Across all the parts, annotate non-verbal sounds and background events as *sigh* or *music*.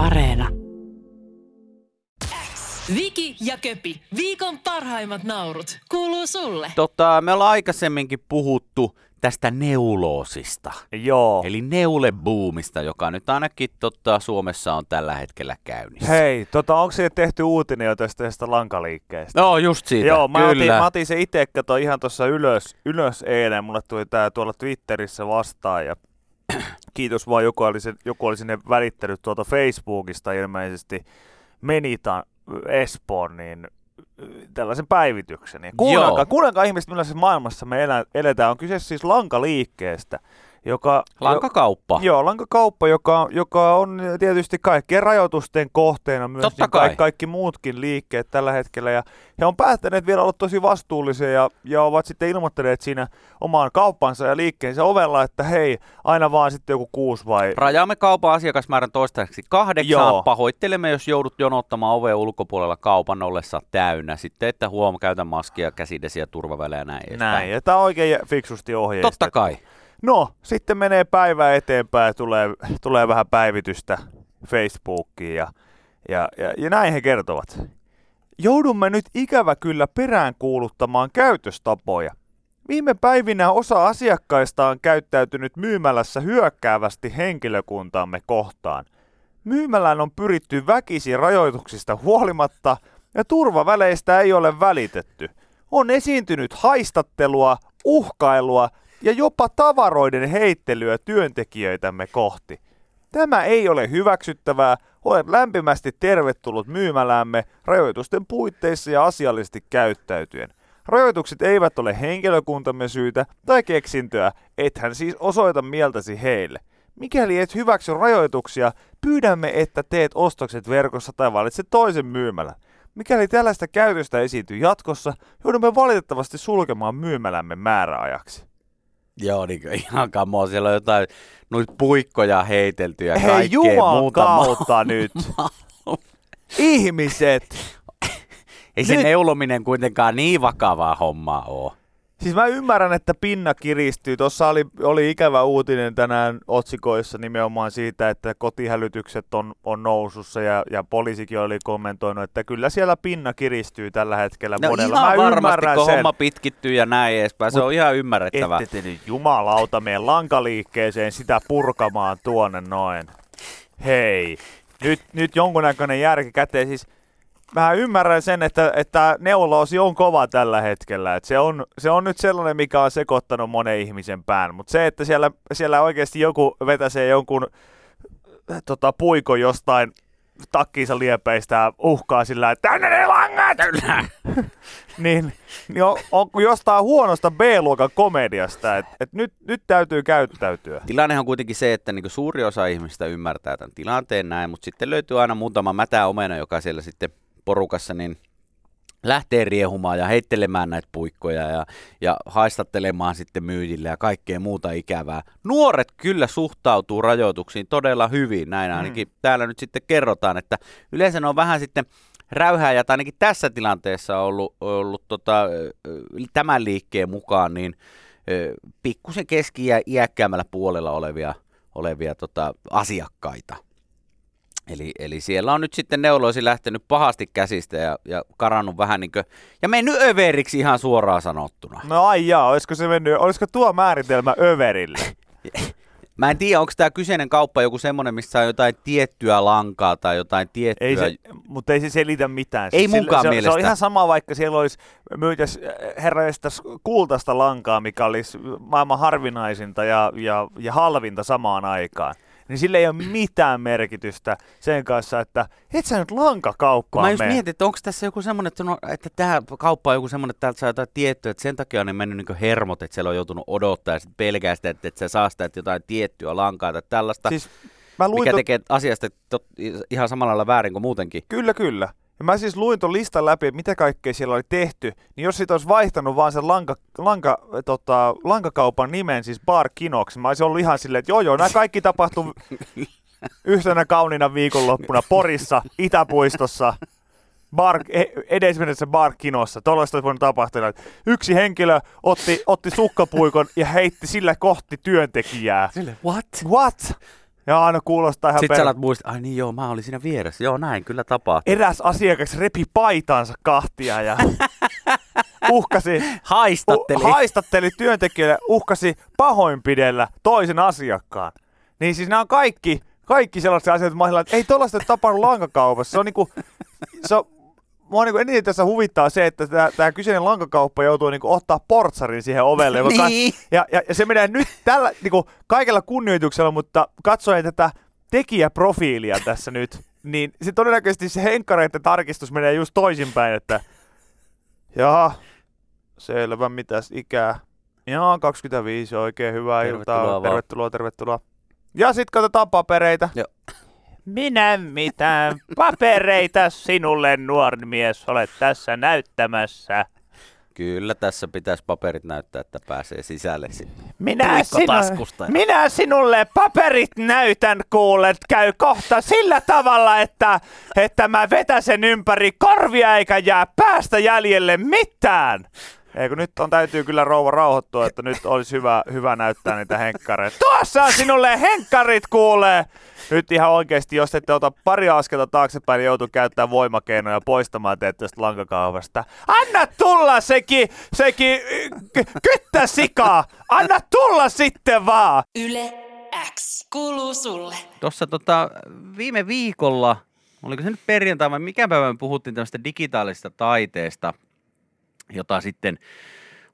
Areena. Viki ja Köpi, viikon parhaimmat naurut, kuuluu sulle. Tota, me ollaan aikaisemminkin puhuttu tästä neuloosista. Joo. Eli neulebuumista, joka nyt ainakin tota, Suomessa on tällä hetkellä käynnissä. Hei, tota, onko se tehty uutinen jo tästä, tästä lankaliikkeestä? No just siitä, Joo, mä kyllä. otin, mä otin se itse, kato ihan tuossa ylös, ylös eilen. Mulle tuli tää tuolla Twitterissä vastaan ja kiitos vaan, joku oli, se, joku oli sinne välittänyt tuolta Facebookista ilmeisesti Menitan Espoon, niin tällaisen päivityksen. Ja kuunnelkaa, kuunnelkaa ihmiset, millaisessa maailmassa me elä, eletään. On kyse siis lankaliikkeestä, joka... Lankakauppa. Jo, joo, lankakauppa, joka, joka on tietysti kaikkien rajoitusten kohteena myös Totta niin kai. kaikki, kaikki muutkin liikkeet tällä hetkellä. Ja he on päättäneet vielä olla tosi vastuullisia ja, ja ovat sitten ilmoittaneet siinä omaan kauppansa ja liikkeensä ovella, että hei, aina vaan sitten joku kuusi vai... Rajaamme kaupan asiakasmäärän toistaiseksi kahdeksaan. Joo. Pahoittelemme, jos joudut jonottamaan oven ulkopuolella kaupan ollessa täynnä. Sitten, että huom, käytä maskia, käsidesiä, turvavälejä ja näin edespäin. Näin, ja tämä on oikein fiksusti ohjeistettu. Totta kai. No, sitten menee päivä eteenpäin tulee, tulee vähän päivitystä Facebookiin ja, ja, ja, ja näin he kertovat. Joudumme nyt ikävä kyllä peräänkuuluttamaan käytöstapoja. Viime päivinä osa asiakkaista on käyttäytynyt myymälässä hyökkäävästi henkilökuntaamme kohtaan. Myymälään on pyritty väkisin rajoituksista huolimatta ja turvaväleistä ei ole välitetty. On esiintynyt haistattelua, uhkailua ja jopa tavaroiden heittelyä työntekijöitämme kohti. Tämä ei ole hyväksyttävää. Olet lämpimästi tervetullut myymäläämme rajoitusten puitteissa ja asiallisesti käyttäytyen. Rajoitukset eivät ole henkilökuntamme syytä tai keksintöä, ethän siis osoita mieltäsi heille. Mikäli et hyväksy rajoituksia, pyydämme, että teet ostokset verkossa tai valitset toisen myymälän. Mikäli tällaista käytöstä esiintyy jatkossa, joudumme valitettavasti sulkemaan myymälämme määräajaksi. Joo, niin kuin *laughs* ihan kamoa. Siellä on jotain noita puikkoja heitelty ja Hei kaikkea muuta. kautta *laughs* nyt! *laughs* Ihmiset! Ei se Nyt- neulominen kuitenkaan niin vakavaa hommaa ole. Siis mä ymmärrän, että pinna kiristyy. Tuossa oli, oli ikävä uutinen tänään otsikoissa nimenomaan siitä, että kotihälytykset on, on nousussa ja, ja poliisikin oli kommentoinut, että kyllä siellä pinna kiristyy tällä hetkellä No monella. ihan mä varmasti, kun sen. homma pitkittyy ja näin edespäin. Se Mut on ihan ymmärrettävää. Ette te nyt jumalauta meidän lankaliikkeeseen sitä purkamaan tuonne noin. Hei, nyt, nyt jonkunnäköinen järki käteen. Siis mä ymmärrän sen, että, että neuloosi on kova tällä hetkellä. Et se, on, se on nyt sellainen, mikä on sekoittanut monen ihmisen pään. Mutta se, että siellä, siellä oikeasti joku vetäsee jonkun tota, puiko jostain takkiinsa liepeistä ja uhkaa sillä, että tänne ne langat! *laughs* niin, niin on, on jostain huonosta B-luokan komediasta, että et nyt, nyt täytyy käyttäytyä. Tilannehan on kuitenkin se, että niin suuri osa ihmistä ymmärtää tämän tilanteen näin, mutta sitten löytyy aina muutama mätä omena, joka siellä sitten porukassa niin lähtee riehumaan ja heittelemään näitä puikkoja ja, ja haistattelemaan sitten myyjille ja kaikkea muuta ikävää. Nuoret kyllä suhtautuu rajoituksiin todella hyvin, näin ainakin mm. täällä nyt sitten kerrotaan, että yleensä ne on vähän sitten räyhääjät ainakin tässä tilanteessa ollut, ollut tota, tämän liikkeen mukaan, niin pikkusen keski- ja iäkkäämmällä puolella olevia, olevia tota, asiakkaita. Eli, eli siellä on nyt sitten neuloisi lähtenyt pahasti käsistä ja, ja karannut vähän niin kuin, ja mennyt överiksi ihan suoraan sanottuna. No ai jaa, olisiko se mennyt, olisiko tuo määritelmä överille? *laughs* Mä en tiedä, onko tämä kyseinen kauppa joku semmoinen, missä on jotain tiettyä lankaa tai jotain tiettyä... Ei se, mutta ei se selitä mitään. Ei Siis munkaan se, Se mielestä. on ihan sama, vaikka siellä olisi myytäs herra jestas kultaista lankaa, mikä olisi maailman harvinaisinta ja, ja, ja halvinta samaan aikaan. Niin sillä ei ole mitään merkitystä sen kanssa, että et sä nyt lankakauppaan mä just mene. mietin, että onko tässä joku semmoinen, että, no, että tämä kauppa on joku semmoinen, että täältä saa jotain tiettyä, että sen takia on ne mennyt niin hermot, että siellä on joutunut odottaa ja sitten pelkää sitä, että, että se saa sitä että jotain tiettyä lankaa tai tällaista, Siis mä luin mikä tot- tekee asiasta tot, ihan samalla lailla väärin kuin muutenkin. Kyllä, kyllä. Ja mä siis luin ton listan läpi, että mitä kaikkea siellä oli tehty, niin jos siitä olisi vaihtanut vaan sen lanka, lanka, tota, lankakaupan nimen, siis Bar Kinox, mä olisin ollut ihan silleen, että joo joo, nämä kaikki tapahtuu *laughs* yhtenä kauniina viikonloppuna Porissa, Itäpuistossa, bar, e- edesmennessä Bar Kinossa. Tuollaista olisi voinut tapahtua. Yksi henkilö otti, otti sukkapuikon ja heitti sillä kohti työntekijää. Sille, what? What? Ja aina kuulostaa ihan Sitten sä per... alat muistaa, ai niin joo, mä olin siinä vieressä. Joo, näin kyllä tapahtui. Eräs asiakas repi paitansa kahtia ja *laughs* uhkasi, Haistatteli. Uh, haistatteli työntekijöille, uhkasi pahoinpidellä toisen asiakkaan. Niin siis nämä on kaikki, kaikki sellaisia asioita, että mä että ei tollaista ole tapahtunut lankakaupassa. Se on niinku, se on, mua niinku eniten tässä huvittaa se, että tämä kyseinen lankakauppa joutuu niinku ottaa portsarin siihen ovelle. joka- Niin. ja, ja, ja, se menee nyt tällä niinku, kaikella kunnioituksella, mutta katsoen tätä tekijäprofiilia tässä nyt, niin se todennäköisesti se henkkareiden tarkistus menee just toisinpäin, että jaha, selvä, mitäs ikää. Jaa, 25, oikein hyvää Tervetuloa iltaa. vaan. Tervetuloa, tervetuloa. Ja sit katsotaan papereita. Joo. Minä mitään papereita sinulle, nuori mies, olet tässä näyttämässä. Kyllä tässä pitäisi paperit näyttää, että pääsee sisälle sitten. Minä, sinu, minä sinulle paperit näytän, kuulet, käy kohta sillä tavalla, että, että mä vetäsen ympäri korvia eikä jää päästä jäljelle mitään. Eikö nyt on täytyy kyllä rouva rauhoittua, että nyt olisi hyvä, hyvä näyttää niitä henkkareita. Tuossa on sinulle henkkarit, kuulee! Nyt ihan oikeasti, jos ette ota pari askelta taaksepäin, niin joutuu käyttämään voimakeinoja poistamaan teitä tästä lankakaupasta. Anna tulla sekin, sekin ky- kyttä sikaa! Anna tulla sitten vaan! Yle X kuuluu sulle. Tuossa tota, viime viikolla, oliko se nyt perjantai vai mikä päivä me puhuttiin tämmöistä digitaalisesta taiteesta, jota sitten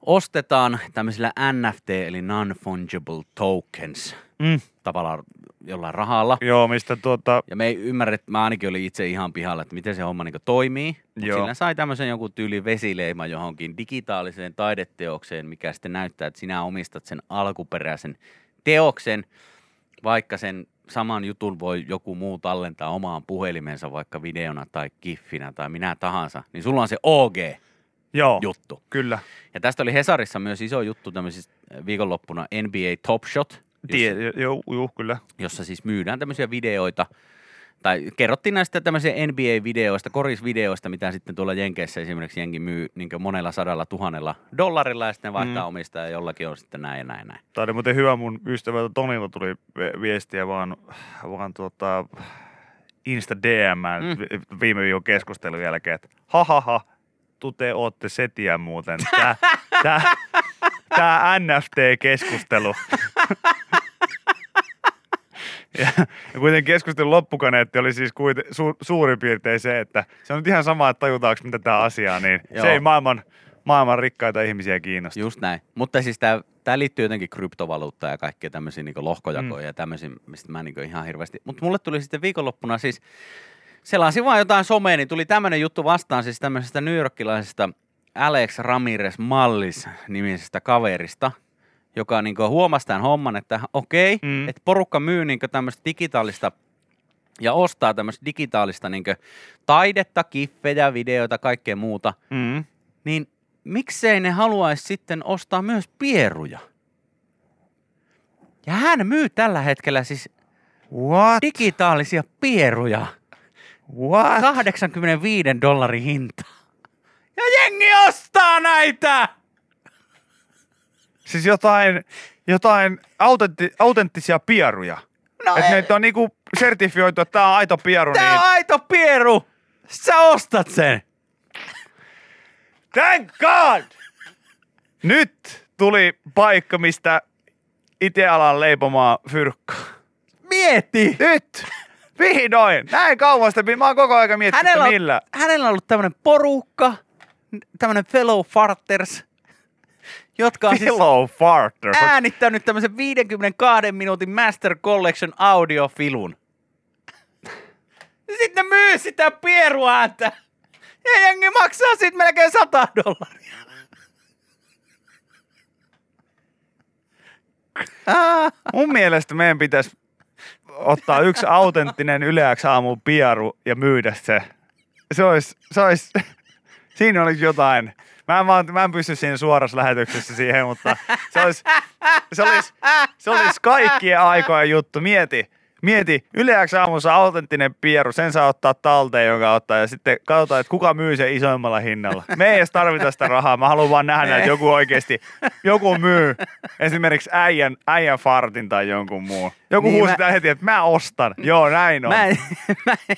ostetaan tämmöisillä NFT eli non-fungible tokens Mm. tavallaan jollain rahalla. Joo, mistä tuota... Ja me ei ymmärrä, että mä ainakin olin itse ihan pihalla, että miten se homma niin toimii. Mutta Joo. sillä sai tämmöisen joku tyyli vesileima johonkin digitaaliseen taideteokseen, mikä sitten näyttää, että sinä omistat sen alkuperäisen teoksen, vaikka sen saman jutun voi joku muu tallentaa omaan puhelimensa vaikka videona tai giffinä tai minä tahansa, niin sulla on se Joo, OG-juttu. kyllä. Ja tästä oli Hesarissa myös iso juttu tämmöisistä viikonloppuna NBA Top Shot, jossa, joo, joo, kyllä. jossa siis myydään tämmöisiä videoita, tai kerrottiin näistä tämmöisiä NBA-videoista, korisvideoista, mitä sitten tuolla Jenkeissä esimerkiksi jengi myy niin monella sadalla tuhannella dollarilla ja sitten vaihtaa mm. omistaa ja jollakin on sitten näin ja näin näin. Tämä oli muuten hyvä, mun ystävältä Tonilta tuli vi- viestiä vaan, vaan tuota, Insta DM mm. viime viikon keskustelun jälkeen, että ha ha ha, tu te ootte setiä muuten. Tää, tää, tää NFT-keskustelu. Ja, ja kuitenkin keskustelun loppukaneetti oli siis kuiten, su, suurin piirtein se, että se on nyt ihan sama, että tajutaanko mitä tämä asia on, niin Joo. se ei maailman, maailman rikkaita ihmisiä kiinnosta. Just näin. Mutta siis tämä, tämä liittyy jotenkin kryptovaluuttaan ja kaikkea tämmöisiin niin lohkojakoja mm. ja tämmöisiin, mistä mä niin ihan hirveästi. Mutta mulle tuli sitten viikonloppuna siis, selasin vaan jotain somea, niin tuli tämmöinen juttu vastaan siis tämmöisestä newyorkilaisesta Alex Ramirez Mallis nimisestä kaverista, joka niin huomasi tämän homman, että okei, Mm. mm. että porukka myy niin tämmöistä digitaalista ja ostaa tämmöistä digitaalista niin taidetta, kiffejä, videoita, kaikkea muuta, Mm. niin miksei ne haluaisi sitten ostaa myös pieruja? Ja hän myy tällä hetkellä siis What? digitaalisia pieruja. What? 85 dollarin hinta. Ja jengi ostaa näitä! Siis jotain, jotain autentti, autenttisia pieruja. No että ei, ne on niinku sertifioitu, että tää on aito pieru, tää niin on aito pieru! Sä ostat sen! thank God! Nyt tuli paikka, mistä itse alan leipomaan fyrkkaa. Mieti! Nyt! Vihdoin! Näin kauan sitä, mä oon koko ajan miettinyt, Hänellä on, millä. hänellä on ollut tämmönen porukka, tämmönen fellow farters, jotka on siis Hello, farter. äänittänyt tämmöisen 52 minuutin Master Collection audiofilun. Sitten ne myy sitä pieruääntä. Ja jengi maksaa siitä melkein 100 dollaria. Mun mielestä meidän pitäisi ottaa yksi autenttinen yleäks aamun piaru ja myydä se. Se olisi, se olisi, *laughs* siinä olisi jotain. Mä en, vaan, mä en pysty siinä suorassa lähetyksessä siihen, mutta se olisi, se olisi, se olisi kaikkien aikojen juttu. Mieti, Mieti, Yle X aamussa autenttinen pieru, sen saa ottaa talteen, jonka ottaa, ja sitten katsotaan, että kuka myy sen isoimmalla hinnalla. Me ei edes tarvita sitä rahaa, mä haluan vaan nähdä, että joku oikeasti, joku myy esimerkiksi äijän, äijän fartin tai jonkun muun. Joku Niin, niin, huusi mä- heti, että mä ostan. Joo, näin on. Mä en, *laughs* mä en,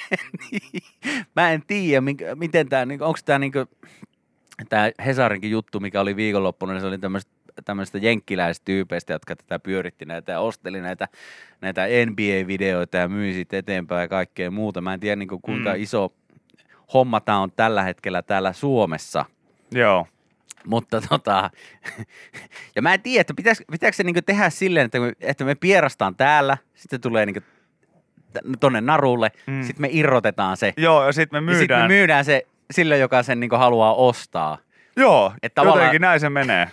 mä en tiedä, miten tämä, onko tämä niinku, tämä Hesarinkin juttu, mikä oli viikonloppuna, niin se oli tämmöistä tämmöistä jenkkiläistyypeistä, jotka tätä pyöritti näitä ja osteli näitä, näitä NBA-videoita ja myi sit eteenpäin ja kaikkea muuta. Mä en tiedä niin kuinka Mm. iso homma tämä on tällä hetkellä täällä Suomessa. Joo. Mutta tota, *laughs* ja mä en tiedä, että pitäis, pitääkö se niinku tehdä silleen, että me, että me pierastaan täällä, sitten tulee niinku tonne narulle, mm. Sitten me irrotetaan se. Joo, ja sitten me Ja sitten me myydään. myydään se sille, joka sen niinku haluaa ostaa. Joo, Et tavallaan- jotenkin näin se menee.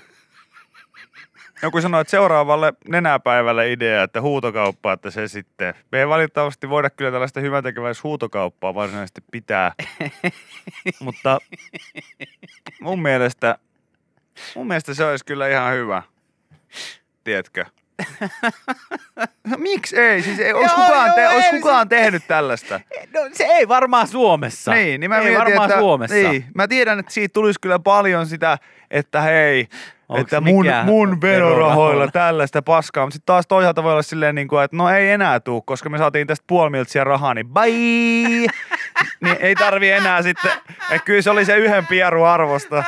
Joku sanoi, että seuraavalle nenäpäivälle idea, että huutokauppa, että se sitten. Me ei valitettavasti voida kyllä tällaista hyväntekeväistä huutokauppaa varsinaisesti pitää. *laughs* Mutta mun mielestä, mun mielestä se olisi kyllä ihan hyvä. Tiedätkö? No, *laughs* miksi ei? Siis ei, olisi kukaan, te, joo, olisi ei, kukaan tehnyt tällaista? *laughs* No se ei varmaan Suomessa. Niin, niin mä ei mietin, varmaan että, Suomessa. Niin, mä tiedän, että siitä tulisi kyllä paljon sitä, että hei, Onks että mun, mun verorahoilla verorahoilla? tällaista paskaa. Mutta sitten taas toisaalta voi olla silleen, niin kuin, että no ei enää tuu, koska me saatiin tästä puoli miltsiä rahaa, niin bye! *laughs* niin ei tarvi enää sitten, että kyllä se oli se yhden pieru arvosta.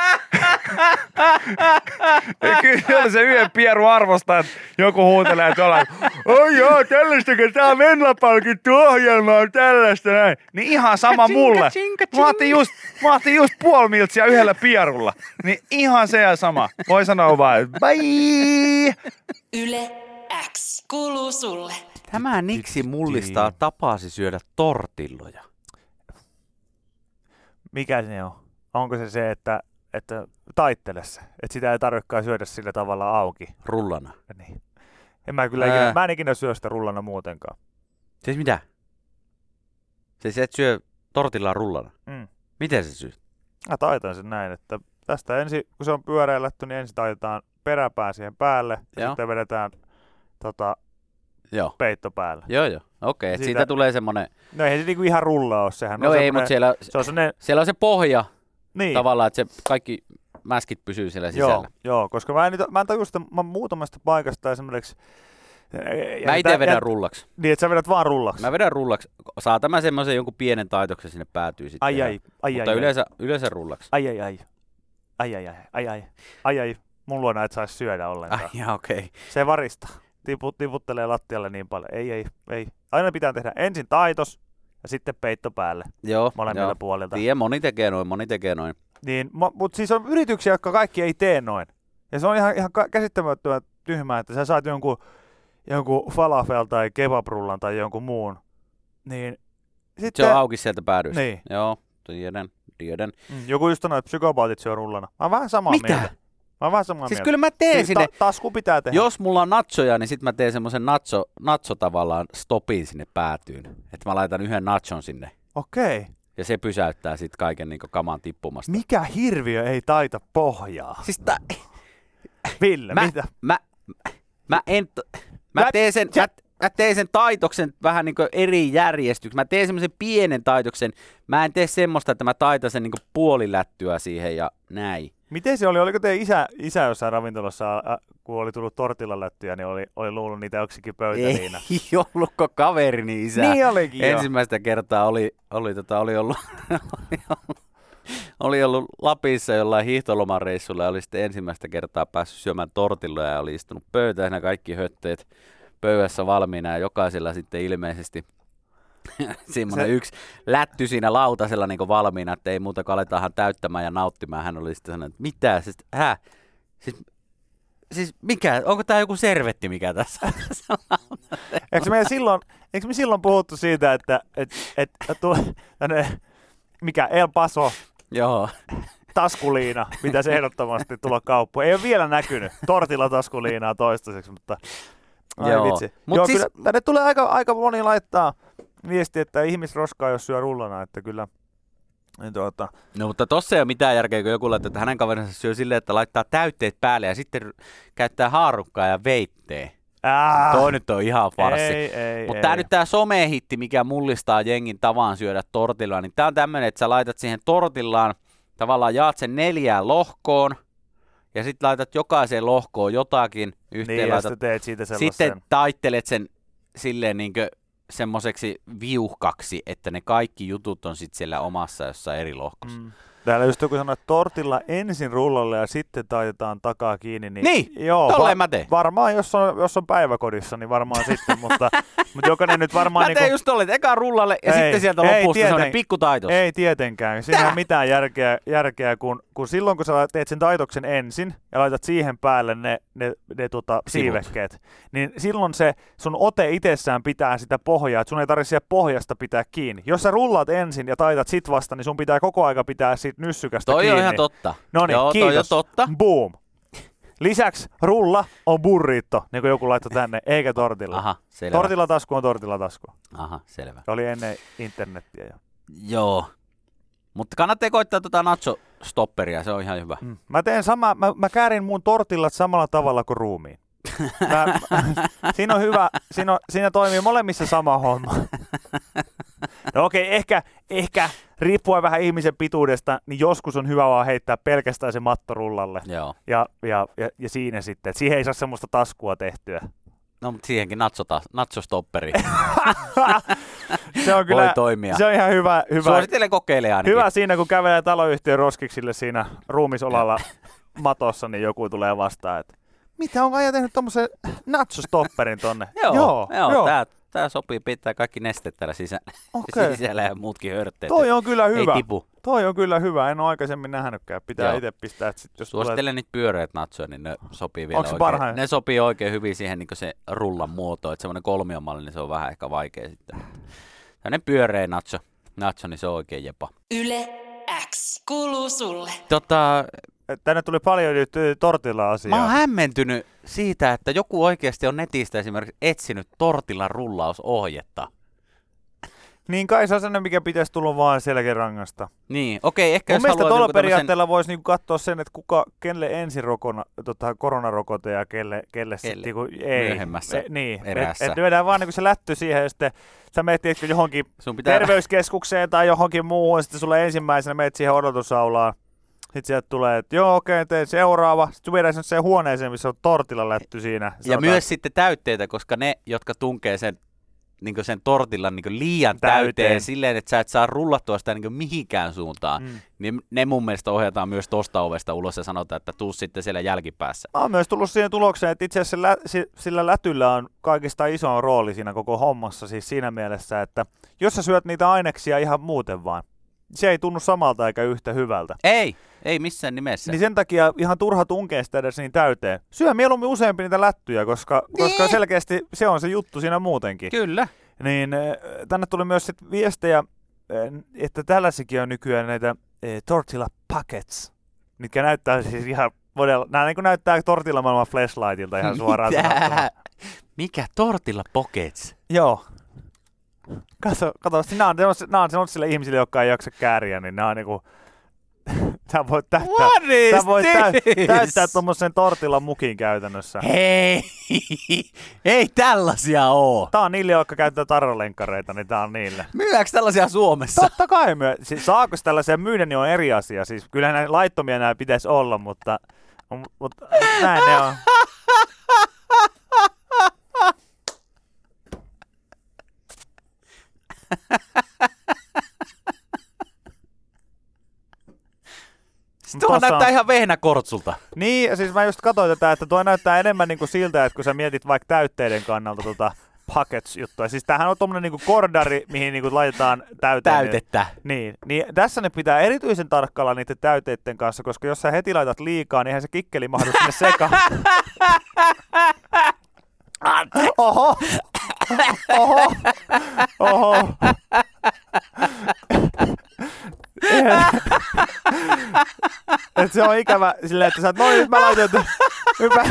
Ja kyllä se yhden pieru arvosta, että joku huutelee tuolla, oi joo, tällaista, kun tää Venla-palkittu ohjelma on tällaista näin. Niin ihan sama mulle. Mä otin just, mä otin just puoli miltsiä yhdellä pierulla. Niin ihan se ja sama. Voi sanoa vaan, että bye! Yle X kuuluu sulle. Tämä Niksi mullistaa tapasi syödä tortilloja. Mikä se on? Onko se se, että, että taittele se, että sitä ei tarvitsekaan syödä sillä tavalla auki? Rullana. Niin. En mä kyllä Ää. ikinä, mä en ikinä syö sitä rullana muutenkaan. Siis mitä? Siis et syö tortillaa rullana. Mm. Miten se syö? Mä taitan sen näin, että tästä ensin, kun se on pyöräiletty, niin ensin taitetaan peräpää siihen päälle ja Joo. sitten vedetään tota, Joo. peitto päälle. Joo, joo. Okei, okay, siitä... Siitä- tulee semmonen... No ei se niinku ihan rulla ole, sehän No on ei, mutta siellä, Se on semmonen, siellä on se pohja niin, tavallaan, että se kaikki mäskit pysyy siellä sisällä. joo, joo, koska mä en, nyt, mä en tajua sitä, mä muutamasta paikasta esimerkiksi... ja Mä itse vedän ja- rullaksi. Niin, että sä vedät vaan rullaksi. Mä vedän rullaksi. Saa tämä semmoisen jonkun pienen taitoksen sinne päätyy sitten. Ai ja- ai, ai Mutta ai, yleensä, yleensä rullaksi. ai ai, ai, ai ai, ai, ai ai, ai ai, mun luona et saisi syödä ollenkaan. Ai, okei. Okay. Se varistaa. Tiput, tiputtelee lattialle niin paljon. Ei, ei, ei. Aina pitää tehdä ensin taitos ja sitten peitto päälle Joo, molemmilta joo. puolilta. Tiedän, moni tekee noin, moni tekee noin. Niin, mutta siis on yrityksiä, jotka kaikki ei tee noin. Ja se on ihan, ihan käsittämättömän tyhmää, että sä saat jonkun, jonkun falafel tai kebabrullan tai jonkun muun. Niin Se sitten, on auki sieltä päädystä. Niin. Joo, tiedän, tiedän. Mm, joku just sanoi, että psykopaatit syö rullana. Mä oon vähän samaa Mitä? mieltä. Mä oon vähän samaa Siis mieltä. kyllä mä teen Siis sinne, ta- tasku pitää tehdä. jos mulla on natsoja, niin sit mä teen semmoisen natso, natso tavallaan stopin sinne päätyyn. Että mä laitan yhden natson sinne. Okei. Ja se pysäyttää sit kaiken niin kaman tippumasta. Mikä hirviö ei taita pohjaa? Siis ta- Ville, mä, mitä? Mä, mä, en, t- mä, Mä- teen sen, mä, mä teen sen taitoksen vähän niin eri järjestyksen. Mä teen semmoisen pienen taitoksen. Mä en tee semmoista, että mä taitan sen niin puolilättyä siihen ja näin. Miten se oli? Oliko teidän isä, isä jossain ravintolassa, ä, kun oli tullut tortillalättyjä, niin oli, oli luullut niitä joksikin pöytäliina? *laughs* Ei ollutko kaverini isä. Niin olikin jo. Ensimmäistä kertaa oli, oli, tota, oli, ollut, oli, *laughs* ollut, oli ollut Lapissa jollain hiihtolomareissulla ja oli sitten ensimmäistä kertaa päässyt syömään tortilloja ja oli istunut pöytään ja kaikki hötteet pöydässä valmiina ja jokaisella sitten ilmeisesti *laughs* semmoinen Se- yksi lätty siinä lautasella niin valmiina, että ei muuta kuin aletaanhan täyttämään ja nauttimaan. Hän oli sitten sanonut, että mitä, siis, hä? Siis, siis mikä, onko tämä joku servetti mikä tässä on? *laughs* Eikö me silloin, eikö me silloin puhuttu siitä, että et, et, tulee tänne, mikä El Paso Joo. taskuliina, mitä se ehdottomasti tulla kauppuun. Ei ole vielä näkynyt tortilla taskuliinaa toistaiseksi, mutta ai Joo. vitsi. Mut Joo, siis- kyllä, tänne tulee aika, aika moni laittaa viesti, että ihmisroskaa jos syö rullana, että kyllä niin tuota, No mutta tossa ei ole mitään järkeä, kun joku laittaa, että hänen kaverinsa syö silleen, että laittaa täytteet päälle ja sitten käyttää haarukkaa ja veittee. Ah, Toi nyt on ihan farsi. Mutta tämä nyt tämä somehitti, mikä mullistaa jengin tavan syödä tortillaa, niin tämä on tämmöinen, että sä laitat siihen tortillaan, tavallaan jaat sen neljään lohkoon, ja sitten laitat jokaiseen lohkoon jotakin, yhteen Niin, ja laitat, sitten teet siitä sellaisen. sitten taittelet sen silleen niin semmoiseksi viuhkaksi, että ne kaikki jutut on sitten siellä omassa jossain eri lohkossa. Mm. Täällä just joku sanoi, että tortilla ensin rullalle ja sitten taitetaan takaa kiinni. Niin, Niin, joo, tolleen mä teen. Varmaan, jos on, jos on päiväkodissa, niin varmaan sitten, *laughs* mutta, mutta jokainen nyt varmaan... Mä niinku, teen just tolle, että eka rullalle ja Ei, sitten sieltä ei, lopusta tieten- semmoinen pikkutaitos. Ei tietenkään. Siinä ei ole mitään järkeä, järkeä kun, kun silloin kun sä teet sen taitoksen ensin ja laitat siihen päälle ne, ne, ne tota, siivekkeet, niin silloin se sun ote itsessään pitää sitä pohjaa, että sun ei tarvitse pohjasta pitää kiinni. Jos sä rullaat ensin ja taitat sit vasta, niin sun pitää koko aika pitää siitä nyssykästä Toi kiinni. on ihan totta. No niin, Joo, toi kiitos. on totta. Boom. Lisäksi rulla on burrito, niin kuin joku laittoi tänne, eikä tortilla. Aha, selvä. Tortilatasku on tortilatasku. Aha, selvä. Se oli ennen internettiä jo. Joo. Mutta kannattaa koittaa tota nacho-stopperia, se on ihan hyvä. Mm. Mä teen sama, mä, mä käärin mun tortillat samalla tavalla kuin ruumiin. Mä, *laughs* siinä on hyvä, siinä, on, siinä toimii molemmissa sama homma. *laughs* No okei, okay, ehkä, ehkä riippuen vähän ihmisen pituudesta, niin joskus on hyvä vaan heittää pelkästään se matto rullalle. Joo. Ja, ja, ja, ja siinä sitten, että siihen ei saa semmoista taskua tehtyä. No, mutta siihenkin natsota, natsostopperi *laughs* Se on kyllä, voi toimia. se on ihan hyvä, hyvä, Suosittelen kokeilemaan ainakin. hyvä siinä, kun kävelee taloyhtiön roskiksille siinä ruumisolalla *laughs* matossa, niin joku tulee vastaan, että mitä on Aija tehnyt tommosen natsostopperin tonne? Joo, joo, joo, joo. Tää, tää sopii pitää kaikki nestet täällä sisä, Okei. *laughs* sisällä ja muutkin hörtteet. Toi on kyllä Ei hyvä. tipu. Toi on kyllä hyvä. En ole aikaisemmin nähnytkään. Pitää itse pistää, että sit jos tulee... Suosittelen niitä pyöreät natsoja, niin ne sopii vielä Onks oikein. parhain? Ne sopii oikein hyvin siihen niin se rullan muotoon. Että semmoinen kolmiomalli, niin se on vähän ehkä vaikea sitten. Tällainen pyöreä natso, natso, niin se on oikein jepa. Yle X kuuluu sulle. Tota, Tänne tuli paljon nyt ö, mä oon tortilla-asiaa. hämmentynyt siitä, että joku oikeasti on netistä esimerkiksi etsinyt tortillan rullausohjetta. Niin kai se on sellainen, mikä pitäisi tulla vaan selkärangasta. Niin, okei, ehkä Mun jos mielestä tuolla tämmösen- periaatteella voisi niinku katsoa sen, että kuka, kenelle ensin rokona, tota, koronarokote ja kelle, kelle, Kelle sitten niinku, ei. myöhemmässä E, niin, erässä. Et, et lyödään vaan niinku se lätty siihen ja sitten sä meet johonkin sun pitää... terveyskeskukseen tai johonkin muuhun, ja sitten sulle ensimmäisenä meet siihen odotusaulaan. Sitten sieltä tulee, että joo, okei, okay, seuraava. Sitten viedään sinne siihen huoneeseen, missä on tortilla lätty siinä. Ja Sanotaan, myös sitten täytteitä, koska ne, jotka tunkee sen, niin sen tortillan niin liian Täyteen. täyteen. silleen, että sä et saa rullattua sitä niin mihinkään suuntaan, Mm. niin ne mun mielestä ohjataan myös tosta ovesta ulos ja sanotaan, että tuu sitten siellä jälkipäässä. Mä oon myös tullut siihen tulokseen, että itse asiassa se lä- si- sillä lätyllä on kaikista isoin rooli siinä koko hommassa, siis siinä mielessä, että jos sä syöt niitä aineksia ihan muuten vaan, se ei tunnu samalta eikä yhtä hyvältä. Ei, ei missään nimessä. Niin sen takia ihan turha tunkea sitä edes niin täyteen. Syö mieluummin useampi niitä lättyjä, koska, koska Niin. selkeästi se on se juttu siinä muutenkin. Kyllä. Niin äh, tänne tuli myös sit viestejä, äh, että tällaisikin on nykyään näitä äh, tortilla packets, mitkä näyttää siis ihan modella, nämä niin näyttää tortilla maailman flashlightilta ihan *laughs* suoraan sanottuna. Mikä tortilla pockets? Joo. Kato, kato nämä on, nämä on semmoisille ihmisille, jotka ei jaksa kääriä, niin nämä on niinku, *laughs* sä voit täyttää, What sä voit täyttää tuommoisen tortilla mukin käytännössä. Hei, *laughs* ei tällaisia oo. Tää on niille, jotka käyttää tarralenkkareita, niin tää on niille. Myydäänkö tällaisia Suomessa? Totta kai myö. Siis saako tällaisia myydä, niin on eri asia. Siis kyllähän näin laittomia nämä pitäisi olla, mutta, mutta näin ne on. *laughs* *laughs* Tuohan Tossa näyttää on- ihan vehnäkortsulta. Niin, siis mä just katsoin tätä, että tuo näyttää enemmän niinku siltä, että kun sä mietit vaikka täytteiden kannalta tota packets-juttua. Siis tämähän on tommonen niinku kordari, mihin niinku laitetaan täyteen. Täytettä. Niin, niin tässä ne pitää erityisen tarkkailla niiden täyteiden kanssa, koska jos sä heti laitat liikaa, niin eihän se kikkeli mahdu sinne sekaan. *laughs* Oho! Oho! Oho! Et se on ikävä silleen, että sä oot, noin nyt mä laitoin, t- nyt mä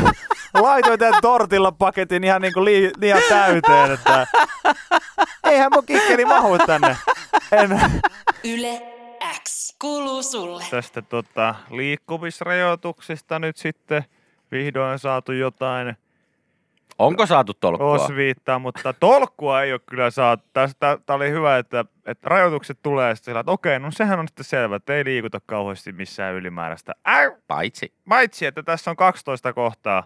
laitoin tämän tortilla paketin ihan niinku lii, liian täyteen, että eihän mun kikkeli mahu tänne. En. Yle X kuuluu sulle. Tästä tota, liikkumisrajoituksista nyt sitten vihdoin saatu jotain Onko saatu tolkkua? osviittaa, mutta tolkkua ei ole kyllä saatu. Tästä tää oli hyvä, että, että rajoitukset tulee sitten sillä, että okei, no sehän on sitten selvä, että ei liikuta kauheasti missään ylimääräistä. Äy, Paitsi paitsi, että tässä on 12 kohtaa.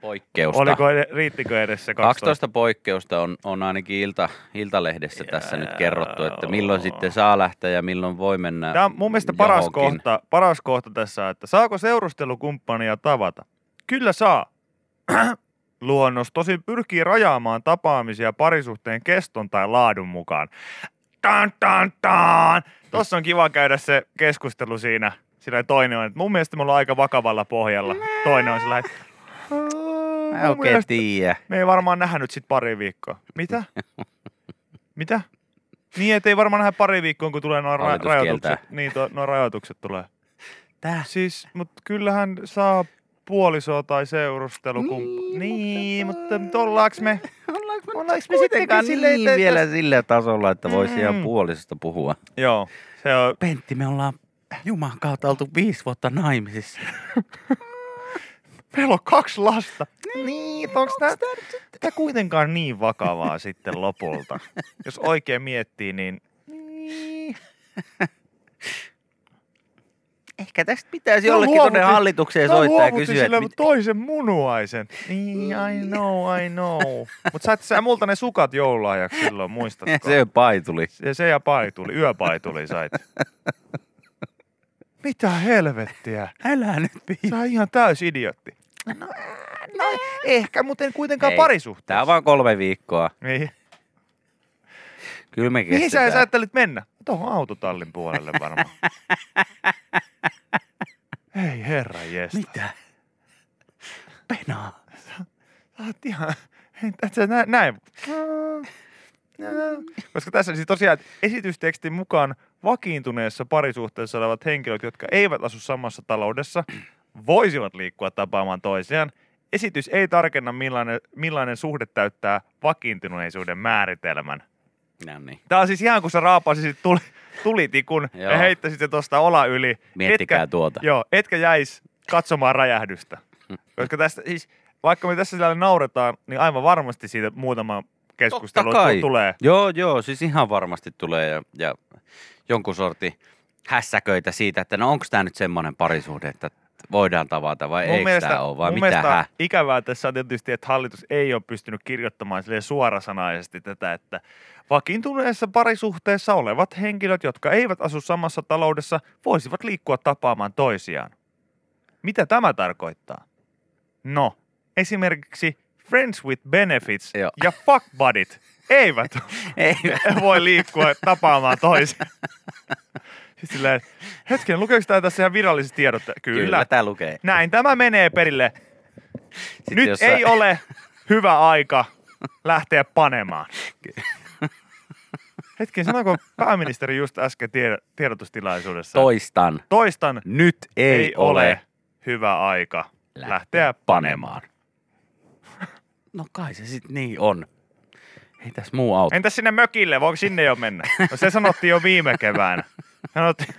poikkeusta. Oliko, riittikö edes se 12? 12 poikkeusta on, on ainakin ilta, Iltalehdessä tässä nyt kerrottu, että milloin sitten saa lähteä ja milloin voi mennä Tämä on mun mielestä paras johonkin. kohta, paras kohta tässä, että saako seurustelukumppania tavata? Kyllä saa. Luonnos tosin pyrkii rajaamaan tapaamisia parisuhteen keston tai laadun mukaan. Tan, tan, tan. Tossa on kiva käydä se keskustelu siinä. Sillä toinen on, että mun mielestä me ollaan aika vakavalla pohjalla. Toinen on sillä, että Mä oikein mielestä tiedä. me ei varmaan nähdä nyt sit pari viikkoa. Mitä? Mitä? Niin, ettei varmaan nähdä pari viikkoa, kun tulee nuo ra- rajoitukset. Niin, tuo, nuo rajoitukset tulee. Tää. Siis, mutta kyllähän saa puolisoa tai seurustelukumppani. Niin, mutta, mutta ollaanko me... Ollaanko *laughs* Ollaanko me kuitenkaan sittenkin silleen, niin että- vielä sillä tasolla, että voisi Mm. ihan puolisesta puhua? Joo, se on... Pentti, me ollaan Juman kautta oltu viisi vuotta naimisissa. *laughs* Meillä on kaksi lasta. Niin, onko tämä, tämä kuitenkaan niin vakavaa *laughs* sitten lopulta? Jos oikein miettii, niin... Niin. Ehkä tästä pitäisi Mä jollekin tuonne hallitukseen Mä soittaa ja kysyä, sille mit... toisen munuaisen. Niin, I know, I know. Mutta sait sä multa ne sukat joululahjaksi silloin, muistatko? se paituli. Se, se ja paituli, yöpaituli sait. *laughs* Mitä helvettiä? Älä nyt pii. Sä ihan täys idiotti. No, no ehkä, mutta en kuitenkaan Ei. parisuhteessa. Tää on vaan kolme viikkoa. Niin. Kyllä me Mihin kestetään. sä ajattelit mennä? Tuohon autotallin puolelle varmaan. *laughs* Ei herra jestä. Mitä? Penaa. Sä oot ihan... Et sä nä, näin. Koska tässä siis tosiaan esitystekstin mukaan vakiintuneessa parisuhteessa olevat henkilöt, jotka eivät asu samassa taloudessa, voisivat liikkua tapaamaan toisiaan. Esitys ei tarkenna, millainen, millainen suhde täyttää vakiintuneisuuden määritelmän. No niin. Tää on siis ihan kun sä raapasisit tuli, tulitikun Joo. ja heittäisit se tosta ola yli. Miettikää etkä, tuota. Joo, etkä jäis katsomaan räjähdystä. *laughs* Koska tästä siis, vaikka me tässä siellä nauretaan, niin aivan varmasti siitä muutama keskustelu tulee. Joo, joo, siis ihan varmasti tulee ja, ja jonkun sorti hässäköitä siitä, että no onko tämä nyt semmoinen parisuhde, että voidaan tavata vai eikö tämä ole vai mun mitä hä? ikävää tässä on tietysti, että hallitus ei ole pystynyt kirjoittamaan suorasanaisesti tätä, että vakiintuneessa parisuhteessa olevat henkilöt, jotka eivät asu samassa taloudessa, voisivat liikkua tapaamaan toisiaan. Mitä tämä tarkoittaa? No, esimerkiksi Friends with Benefits Joo. ja Fuck Buddyt eivät *laughs* Ei, voi liikkua tapaamaan toisiaan. *laughs* *laughs* Silleen, hetken, lukeeko tämä tässä ihan viralliset tiedot? Kyllä. kyllä tämä lukee. Näin tämä menee perille. Sitten Nyt jos ei ole hyvä aika lähteä panemaan. *laughs* Hetken, sanoiko pääministeri just äsken tied- tiedotustilaisuudessa? Toistan. Toistan, Nyt ei, ei, ole hyvä aika Lähteä lähteä panemaan. No kai se sitten niin on. Ei tässä muu auta. Entäs sinne mökille, voiko sinne jo mennä? No se sanottiin jo viime keväänä. Sanottiin,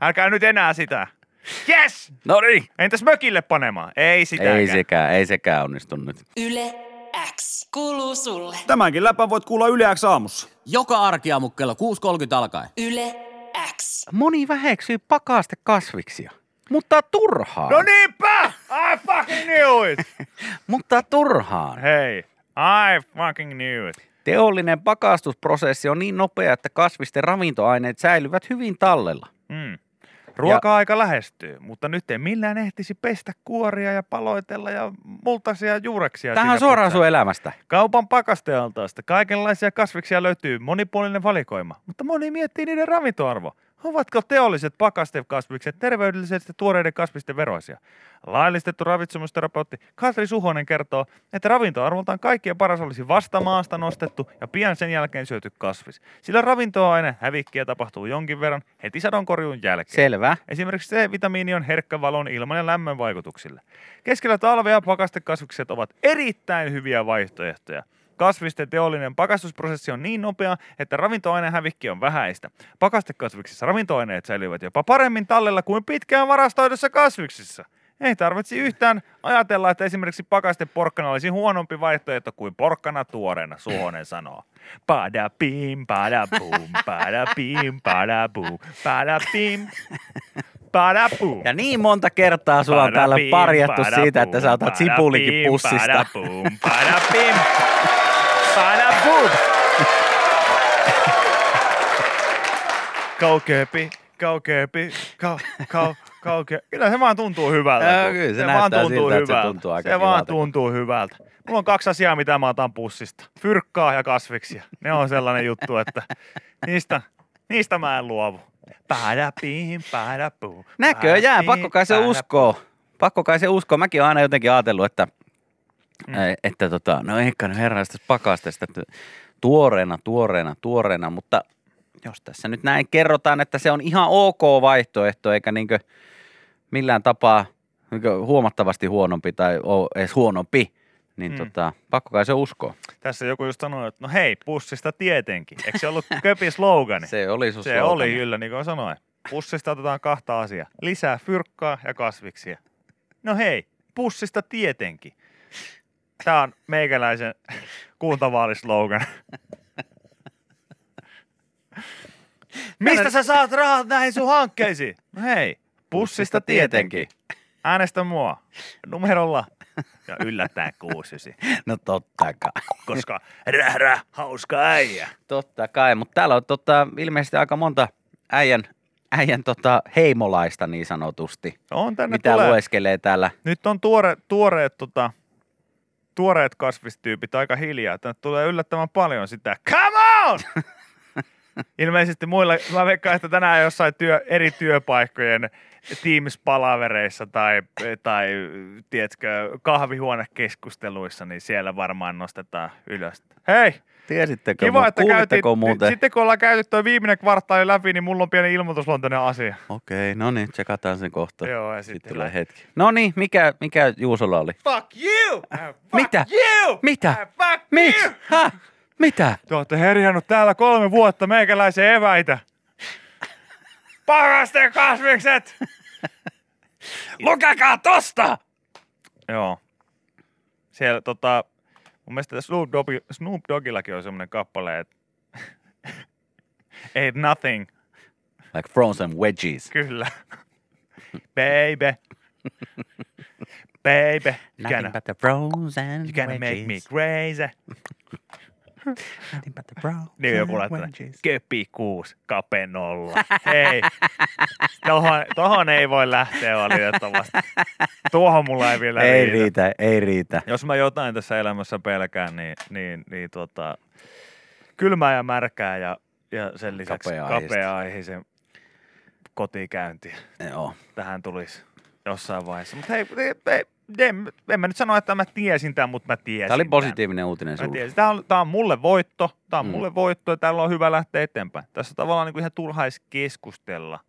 älkää nyt enää sitä. Yes! No niin. Entäs mökille panemaan? Ei sitäkään. Ei sekään, ei sekään onnistu nyt. Yle X kuuluu sulle. Tämänkin läpän voit kuulla Yle X aamussa. Joka arkiaamu kello 6.30 alkaen. Yle X. Moni väheksyy pakaste kasviksia. Mutta turhaan. No niinpä! I fucking knew it! *laughs* Mutta turhaan. Hei, I fucking knew it. Teollinen pakastusprosessi on niin nopea, että kasvisten ravintoaineet säilyvät hyvin tallella. Mm. Ruoka-aika lähestyy, mutta nyt ei millään ehtisi pestä kuoria ja paloitella ja multaisia juureksia. Siinä suoraan sun elämästä. Kaupan pakastealtaasta kaikenlaisia kasviksia löytyy monipuolinen valikoima, mutta moni miettii niiden ravintoarvo. Ovatko teolliset pakastekasvikset terveydellisesti tuoreiden kasvisten veroisia? Laillistettu ravitsemusterapeutti Katri Suhonen kertoo, että ravintoarvoltaan kaikkien paras olisi vasta maasta nostettu ja pian sen jälkeen syöty kasvis. Sillä ravintoaine hävikkiä tapahtuu jonkin verran heti sadonkorjuun jälkeen. Selvä. Esimerkiksi C-vitamiini on herkkä valon, ilman ja lämmön vaikutuksille. Keskellä talvea pakastekasvikset ovat erittäin hyviä vaihtoehtoja. Kasvisten teollinen pakastusprosessi on niin nopea, että ravintoaineen hävikki on vähäistä. Pakastekasviksissa ravintoaineet säilyvät jopa paremmin tallella kuin pitkään varastoidussa kasviksissa. Ei tarvitse yhtään ajatella, että esimerkiksi pakaste porkkana olisi huonompi vaihtoehto kuin porkkana tuoreena, Suhonen sanoo. Pada pim, pada boom, pada pim, pada boom, pada pim, pada boom. Ja niin monta kertaa sua on täällä parjattu siitä, että sä otat sipulikin pussista. Pada boom, pada pim, pada boom. Kaukeapi, kaukeapi, kau, kau, kauke. Kyllä se vaan tuntuu hyvältä. Joo, kyllä se vaan näyttää tuntuu siltä, että se hyvältä. tuntuu aika Se vaan tuntuu hyvältä. Mulla on kaksi asiaa, mitä mä otan pussista. Fyrkkaa ja kasviksia. Ne on sellainen juttu, että niistä, niistä mä en luovu. Padapim, padapuu. Näköjään, pakko kai se uskoo. Pakko kai se uskoo. Mäkin oon aina jotenkin ajatellut, että, mm. että tota, no ehkä no herraista pakastesta, että tuoreena, tuoreena, tuoreena, mutta jos tässä nyt näin kerrotaan, että se on ihan ok vaihtoehto, eikä niinkö millään tapaa niinkö huomattavasti huonompi tai oo edes huonompi, niin mm. tota, pakko kai se uskoo. Tässä joku just sanoi, että no hei, pussista tietenkin. Eikö se ollut *laughs* köpi slogani? Se oli sun Se slogani. oli kyllä, niin kuin sanoin. Pussista otetaan kahta asiaa. Lisää fyrkkaa ja kasviksia. No hei, pussista tietenkin. Tämä on meikäläisen kuntavaalislogan. Mistä sä saat rahat näihin sun hankkeisiin? No hei, pussista tietenkin. Äänestä mua numerolla ja yllättäen kuusysi, No totta kai. koska räh, räh, hauska äijä. Totta kai, mutta täällä on tota, ilmeisesti aika monta äijän, äijän tota, heimolaista niin sanotusti, On tänne mitä tulee. lueskelee täällä. Nyt on tuore, tuoreet, tota, tuoreet kasvistyypit aika hiljaa. Tänne tulee yllättävän paljon sitä. Come on! *laughs* Ilmeisesti muilla, mä veikkaan, että tänään jossain työ, eri työpaikkojen Teams-palavereissa tai, tai tiedätkö, kahvihuonekeskusteluissa, niin siellä varmaan nostetaan ylös. Hei, Tiesittekö, kiva, että käytiin, muuten? sitten kun ollaan käyty tuo viimeinen kvartaali läpi, niin mulla on pieni ilmoitusluontoinen asia. Okei, no niin, tsekataan sen kohta. Joo, ja Sitten sitten tulee hetki. No niin, mikä, mikä Juusolla oli? Fuck you! Fuck Mitä? you! Mitä? Fuck Miksi? you! Häh? Mitä? Te olette herjannut täällä kolme vuotta meikäläisen eväitä. Pakasten kasvikset! Lukekaa tosta! Joo. Siellä tota, mun mielestä Snoop, Dogg, Snoop Doggillakin on semmoinen kappale, että *laughs* ain't nothing, Like frozen wedges. kyllä. Baby. Baby. You Nothing gonna, but the frozen you gonna make me crazy. Nothing but the frozen Niin joku laittaa, köpi kuusi, kape nolla. Ei, tohon, tohon ei voi lähteä valitettavasti. Tuohon mulla ei vielä Ei riitä. riitä, ei riitä. Jos mä jotain tässä elämässä pelkään, niin, niin, niin tota, kylmää ja märkää ja, ja sen lisäksi kapea-aiheisen kotikäynti. Joo. Tähän tulisi jossain vaiheessa. Mutta hei, ei, ei, en, en mä nyt sano, että mä tiesin tämän, mutta mä tiesin Tämä oli tämän. positiivinen uutinen Mä tiesin. Tämä on, tämä on mulle voitto. Tämä on Mm. mulle voitto ja tällä on hyvä lähteä eteenpäin. Tässä tavallaan niin kuin ihan turhais keskustella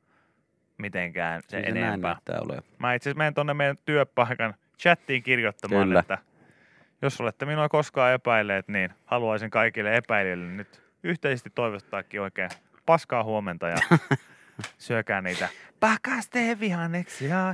mitenkään se se näin enempää. olevan. Mä itse asiassa menen tuonne meidän työpaikan chattiin kirjoittamaan, Kyllä. että jos olette minua koskaan epäilleet, niin haluaisin kaikille epäilijöille nyt yhteisesti toivottaakin oikein paskaa huomenta ja *laughs* syökää niitä pakasteen vihanneksia.